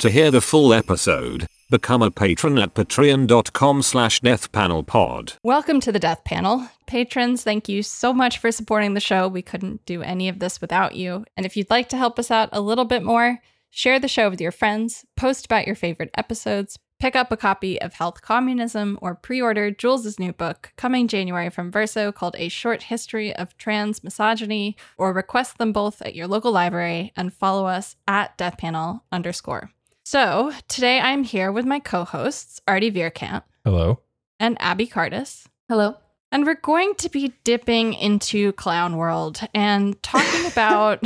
To hear the full episode, become a patron at patreon.com slash deathpanelpod. Welcome to the Death Panel. Patrons, thank you so much for supporting the show. We couldn't do any of this without you. And if you'd like to help us out a little bit more, share the show with your friends, post about your favorite episodes, Pick up a copy of Health Communism or pre order Jules' new book coming January from Verso called A Short History of Trans Misogyny, or request them both at your local library and follow us at deathpanel underscore. So today I'm here with my co hosts, Artie Vierkant. Hello. And Abby Cartus. Hello. And we're going to be dipping into clown world and talking about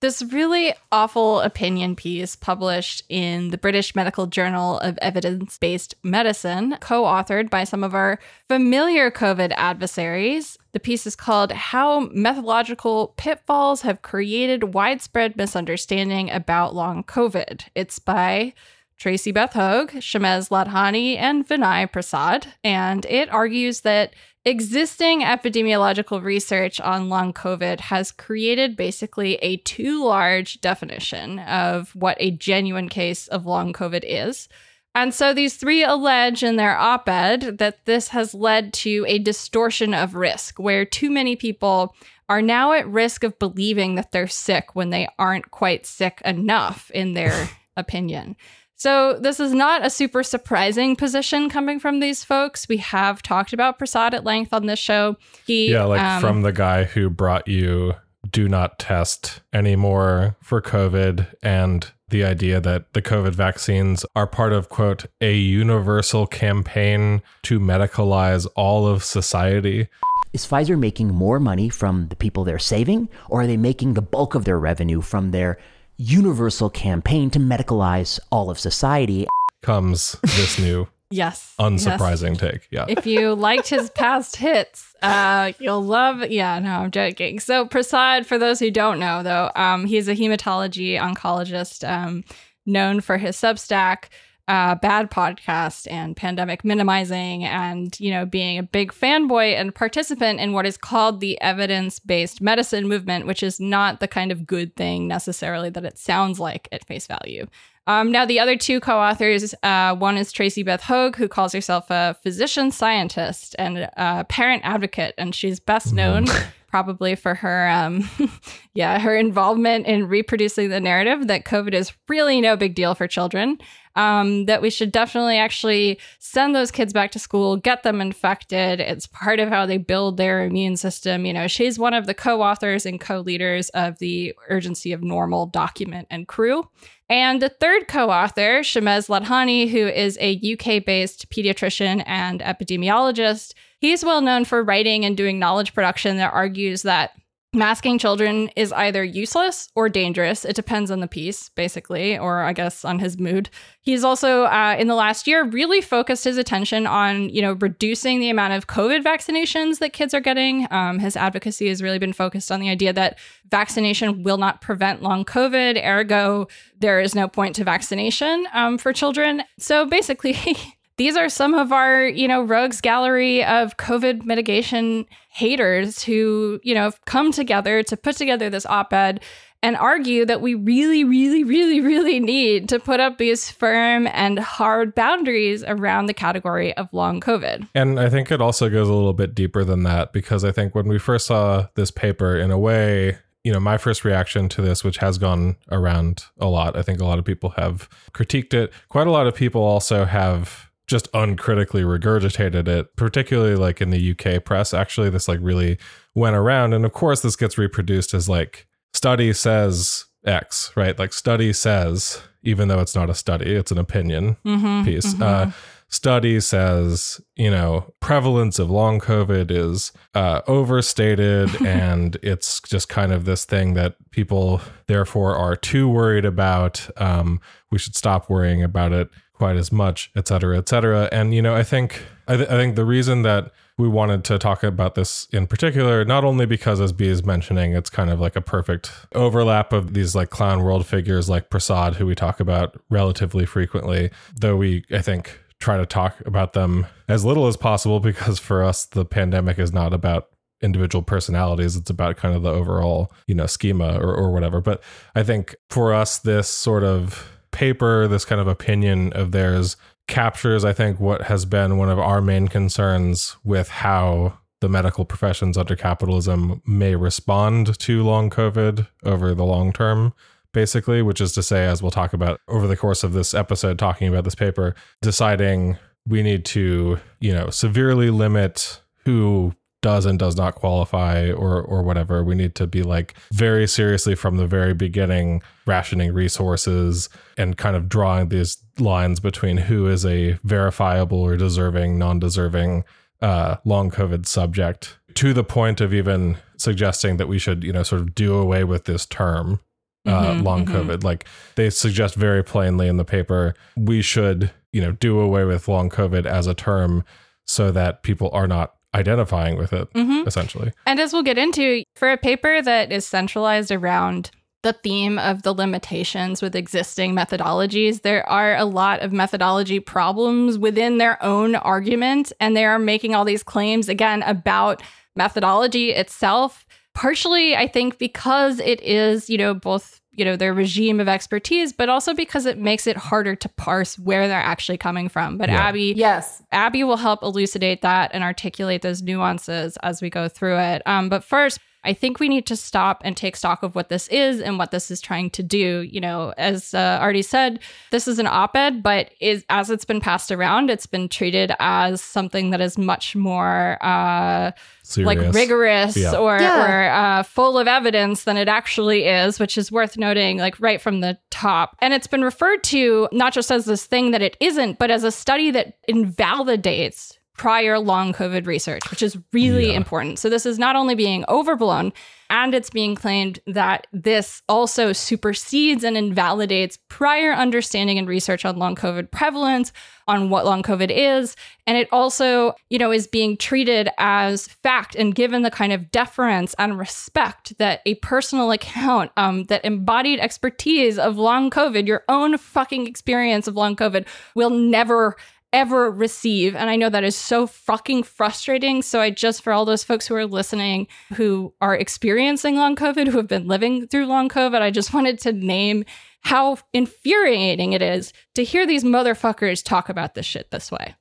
this really awful opinion piece published in the British Medical Journal of Evidence Based Medicine, co authored by some of our familiar COVID adversaries. The piece is called How Methodological Pitfalls Have Created Widespread Misunderstanding About Long COVID. It's by Tracy Beth Høeg, Shamez Ladhani, and Vinay Prasad. And it argues that existing epidemiological research on long COVID has created basically a too large definition of what a genuine case of long COVID is. And so these three allege in their op ed that this has led to a distortion of risk, where too many people are now at risk of believing that they're sick when they aren't quite sick enough, in their opinion. So, this is not a super surprising position coming from these folks. We have talked about Prasad at length on this show. He, yeah, like um, from the guy who brought you do not test anymore for COVID and the idea that the COVID vaccines are part of, quote, a universal campaign to medicalize all of society. Is Pfizer making more money from the people they're saving, or are they making the bulk of their revenue from their universal campaign to medicalize all of society. Comes this new Yes. Unsurprising yes. take. Yeah. If you liked his past hits, uh, you'll love. Yeah, no, I'm joking. So Prasad, for those who don't know, though, um, he's a hematology oncologist, um, known for his Substack uh, bad podcast and pandemic minimizing and you know being a big fanboy and participant in what is called the evidence-based medicine movement which is not the kind of good thing necessarily that it sounds like at face value. Um, now the other two co-authors uh, one is tracy beth Høeg who calls herself a physician scientist and a parent advocate and she's best known probably for her um, yeah her involvement in reproducing the narrative that covid is really no big deal for children um, that we should definitely actually send those kids back to school, get them infected. It's part of how they build their immune system. You know, she's one of the co authors and co leaders of the Urgency of Normal document and crew. And the third co author, Shamez Ladhani, who is a UK based pediatrician and epidemiologist, he's well known for writing and doing knowledge production that argues that masking children is either useless or dangerous. It depends on the piece, basically, or I guess on his mood. He's also, uh, in the last year, really focused his attention on, you know, reducing the amount of COVID vaccinations that kids are getting. Um, his advocacy has really been focused on the idea that vaccination will not prevent long COVID. Ergo, there is no point to vaccination um, for children. So basically, these are some of our, you know, rogues gallery of COVID mitigation haters who, you know, have come together to put together this op ed and argue that we really, really, really, really need to put up these firm and hard boundaries around the category of long COVID. And I think it also goes a little bit deeper than that because I think when we first saw this paper, in a way, you know, my first reaction to this, which has gone around a lot, I think a lot of people have critiqued it. Quite a lot of people also have just uncritically regurgitated it, particularly like in the UK press. Actually, this like really went around. And of course, this gets reproduced as like study says X, right? Like study says, even though it's not a study, it's an opinion mm-hmm, piece. Mm-hmm. Uh, study says, you know, prevalence of long COVID is uh, overstated and it's just kind of this thing that people therefore are too worried about. Um, we should stop worrying about it quite as much, et cetera, et cetera. And you know, I think I, th- I, think the reason that we wanted to talk about this in particular, not only because as Bea is mentioning, it's kind of like a perfect overlap of these like clown world figures like Prasad, who we talk about relatively frequently, though we I think try to talk about them as little as possible because for us the pandemic is not about individual personalities it's about kind of the overall you know schema or, or whatever but i think for us this sort of paper, this kind of opinion of theirs captures, I think, what has been one of our main concerns with how the medical professions under capitalism may respond to long COVID over the long term, basically, which is to say, as we'll talk about over the course of this episode, talking about this paper, deciding we need to, you know, severely limit who does and does not qualify or or whatever we need to be like very seriously from the very beginning rationing resources and kind of drawing these lines between who is a verifiable or deserving non-deserving uh, long covid subject to the point of even suggesting that we should you know sort of do away with this term uh, Mhm, long mhm. covid like they suggest very plainly in the paper we should you know do away with long covid as a term so that people are not identifying with it Mhm. essentially And as we'll get into, for a paper that is centralized around the theme of the limitations with existing methodologies, there are a lot of methodology problems within their own argument. And they are making all these claims, again, about methodology itself. Partially, I think, because it is, you know, both, you know, their regime of expertise, but also because it makes it harder to parse where they're actually coming from. But Yeah. Abby, Yes. Abby will help elucidate that and articulate those nuances as we go through it. Um, but first, I think we need to stop and take stock of what this is and what this is trying to do. You know, as uh, Artie said, this is an op-ed, but is as it's been passed around, it's been treated as something that is much more uh, like rigorous Yeah. or, Yeah. or uh, full of evidence than it actually is, which is worth noting, like right from the top. And it's been referred to not just as this thing that it isn't, but as a study that invalidates prior long COVID research, which is really Yeah. important. So this is not only being overblown, and it's being claimed that this also supersedes and invalidates prior understanding and research on long COVID prevalence, on what long COVID is. And it also, you know, is being treated as fact and given the kind of deference and respect that a personal account, um, that embodied expertise of long COVID, your own fucking experience of long COVID, will never ever receive. And I know that is so fucking frustrating. So I just, for all those folks who are listening who are experiencing long COVID, who have been living through long COVID, I just wanted to name how infuriating it is to hear these motherfuckers talk about this shit this way.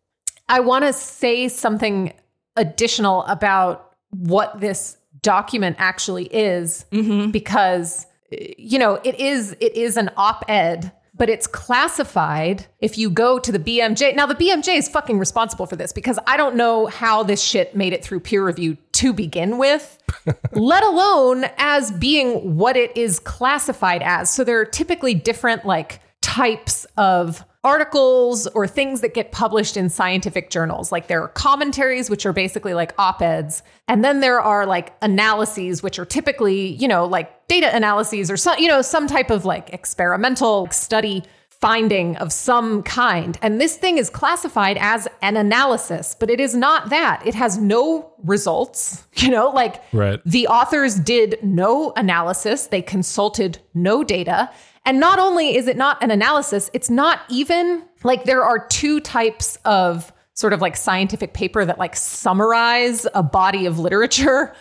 I want to say something additional about what this document actually is Mm-hmm. because you know it is it is an op-ed but it's classified if you go to the BMJ. Now the BMJ is fucking responsible for this because I don't know how this shit made it through peer review to begin with, let alone as being what it is classified as. So there are typically different like types of articles or things that get published in scientific journals. Like there are commentaries, which are basically like op eds. And then there are like analyses, which are typically, you know, like data analyses or some, you know, some type of like experimental study finding of some kind. And this thing is classified as an analysis, but it is not that. It has no results, you know, like Right. the authors did no analysis, they consulted no data. And not only is it not an analysis, it's not even like there are two types of sort of like scientific paper that like summarize a body of literature.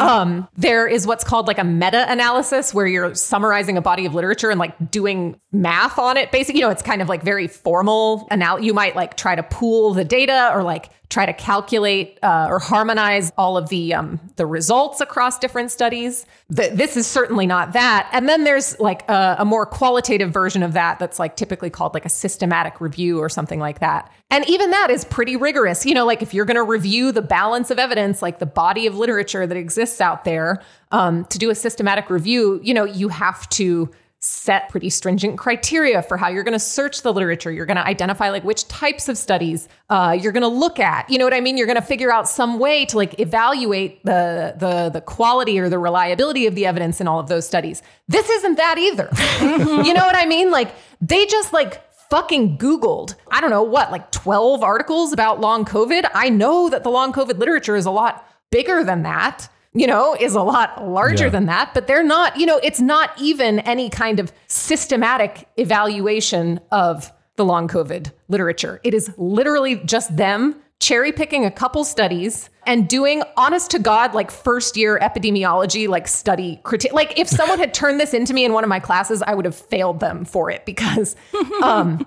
Um, there is what's called like a meta analysis where you're summarizing a body of literature and like doing math on it. Basically, you know, it's kind of like very formal. And Anal- you might like try to pool the data or like try to calculate uh, or harmonize all of the um, the results across different studies. Th- this is certainly not that. And then there's like a, a more qualitative version of that that's like typically called like a systematic review or something like that. And even that is pretty rigorous. You know, like if you're going to review the balance of evidence, like the body of literature that exists out there, um, to do a systematic review, you know, you have to set pretty stringent criteria for how you're going to search the literature. You're going to identify like which types of studies uh, you're going to look at. You know what I mean? You're going to figure out some way to like evaluate the the the quality or the reliability of the evidence in all of those studies. This isn't that either. you know what I mean? Like they just like fucking Googled, I don't know what, like 12 articles about long COVID. I know that the long COVID literature is a lot bigger than that you know, is a lot larger Yeah. than that, but they're not, you know, it's not even any kind of systematic evaluation of the long COVID literature. It is literally just them cherry picking a couple studies and doing honest to God, like first year epidemiology, like study critique. Like if someone had turned this into me in one of my classes, I would have failed them for it because, um,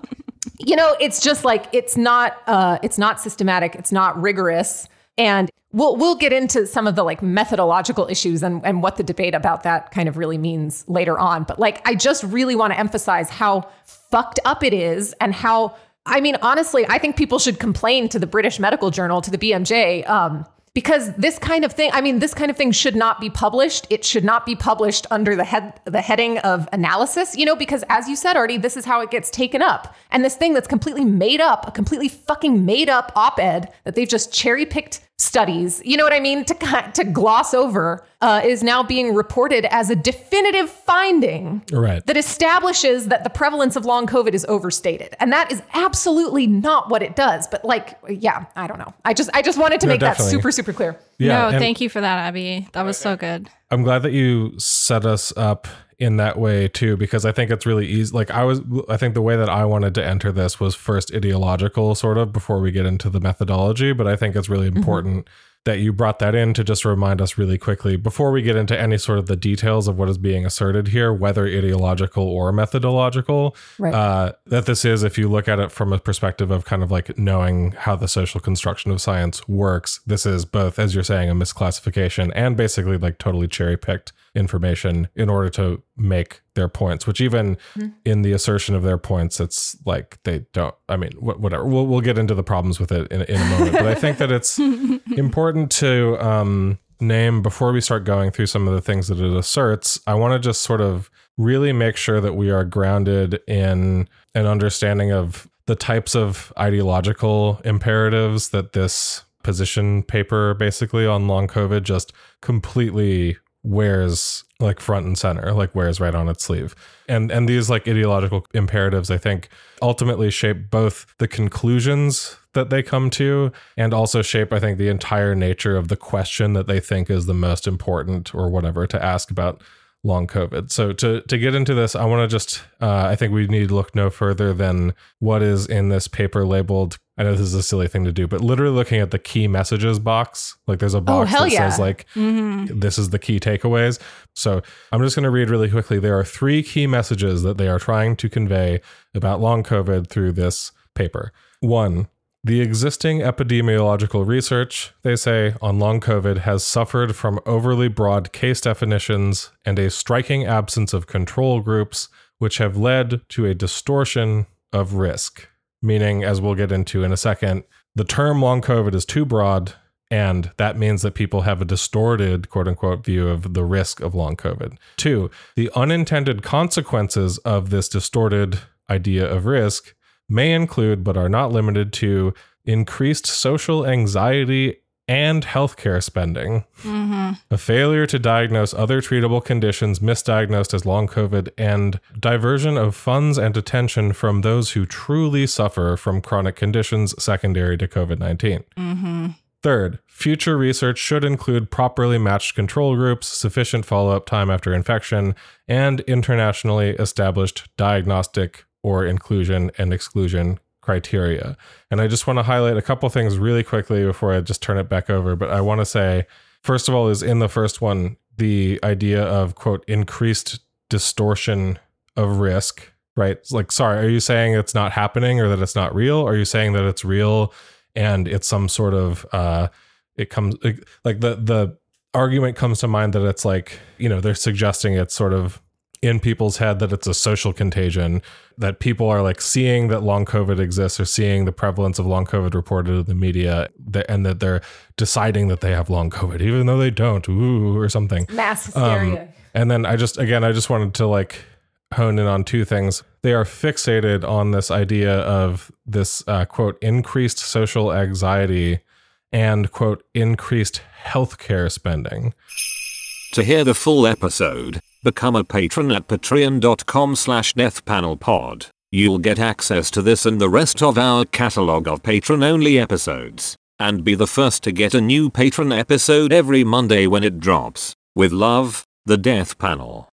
you know, it's just like, it's not, uh, it's not systematic. It's not rigorous. And we'll, we'll get into some of the like methodological issues and, and what the debate about that kind of really means later on. But like, I just really want to emphasize how fucked up it is and how I mean, honestly, I think people should complain to the British Medical Journal, to the BMJ, um, because this kind of thing, I mean, this kind of thing should not be published. It should not be published under the head, the heading of analysis, you know, because as you said, Artie, this is how it gets taken up. And this thing that's completely made up, a completely fucking made up op-ed that they've just cherry picked studies, you know what I mean, to to gloss over, uh, is now being reported as a definitive finding Right. that establishes that the prevalence of long COVID is overstated, and that is absolutely not what it does. But like, yeah, I don't know. I just I just wanted to No, make definitely. that super super clear. Yeah. no, thank you for that, Abby. That was so good. I'm glad that you set us up in that way too, because I think it's really easy. Like I was, I think the way that I wanted to enter this was first ideological, sort of, before we get into the methodology. But I think it's really important that you brought that in to just remind us really quickly before we get into any sort of the details of what is being asserted here, whether ideological or methodological, Right. uh, that this is, if you look at it from a perspective of kind of like knowing how the social construction of science works, this is both, as you're saying, a misclassification and basically like totally cherry picked information in order to make their points, which even in the assertion of their points, it's like they don't, I mean, wh- whatever. We'll, we'll get into the problems with it in, in a moment. but I think that it's important to um, name before we start going through some of the things that it asserts. I want to just sort of really make sure that we are grounded in an understanding of the types of ideological imperatives that this position paper basically on long covid just completely wears like front and center like wears right on its sleeve. And and these like ideological imperatives i think ultimately shape both the conclusions that they come to and also shape i think the entire nature of the question that they think is the most important or whatever to ask about long covid. So to to get into this i want to just uh, i think we need to look no further than what is in this paper labeled i know this is a silly thing to do but literally looking at the key messages box. Like there's a box hell that yeah. says like this is the key takeaways. So i'm just going to read really quickly. There are three key messages that they are trying to convey about long covid through this paper. One the existing epidemiological research, they say, on long COVID has suffered from overly broad case definitions and a striking absence of control groups, which have led to a distortion of risk. Meaning, as we'll get into in a second, the term long COVID is too broad, and that means that people have a distorted, quote unquote, view of the risk of long COVID. Two, the unintended consequences of this distorted idea of risk may include, but are not limited to, increased social anxiety and healthcare spending, mm-hmm. a failure to diagnose other treatable conditions misdiagnosed as long COVID, and diversion of funds and attention from those who truly suffer from chronic conditions secondary to COVID 19. Mm-hmm. Third, future research should include properly matched control groups, sufficient follow up time after infection, and internationally established diagnostic or inclusion and exclusion criteria. And I just want to highlight a couple things really quickly before I just turn it back over. But I want to say, first of all, is in the first one, the idea of, quote, increased distortion of risk, right? It's like, sorry, are you saying it's not happening or that it's not real? Are you saying that it's real and it's some sort of, uh, it comes like the, the, argument comes to mind that it's like you know they're suggesting it's sort of in people's head that it's a social contagion that people are like seeing that long covid exists or seeing the prevalence of long covid reported in the media that, and that they're deciding that they have long covid even though they don't ooh or something. Mass um, hysteria. and then i just again i just wanted to like hone in on two things. They are fixated on this idea of this uh, quote increased social anxiety and quote increased healthcare spending. To hear the full episode, become a patron at patreon.com slash deathpanelpod. You'll get access to this and the rest of our catalog of patron-only episodes, and be the first to get a new patron episode every Monday when it drops. With love, the Death Panel.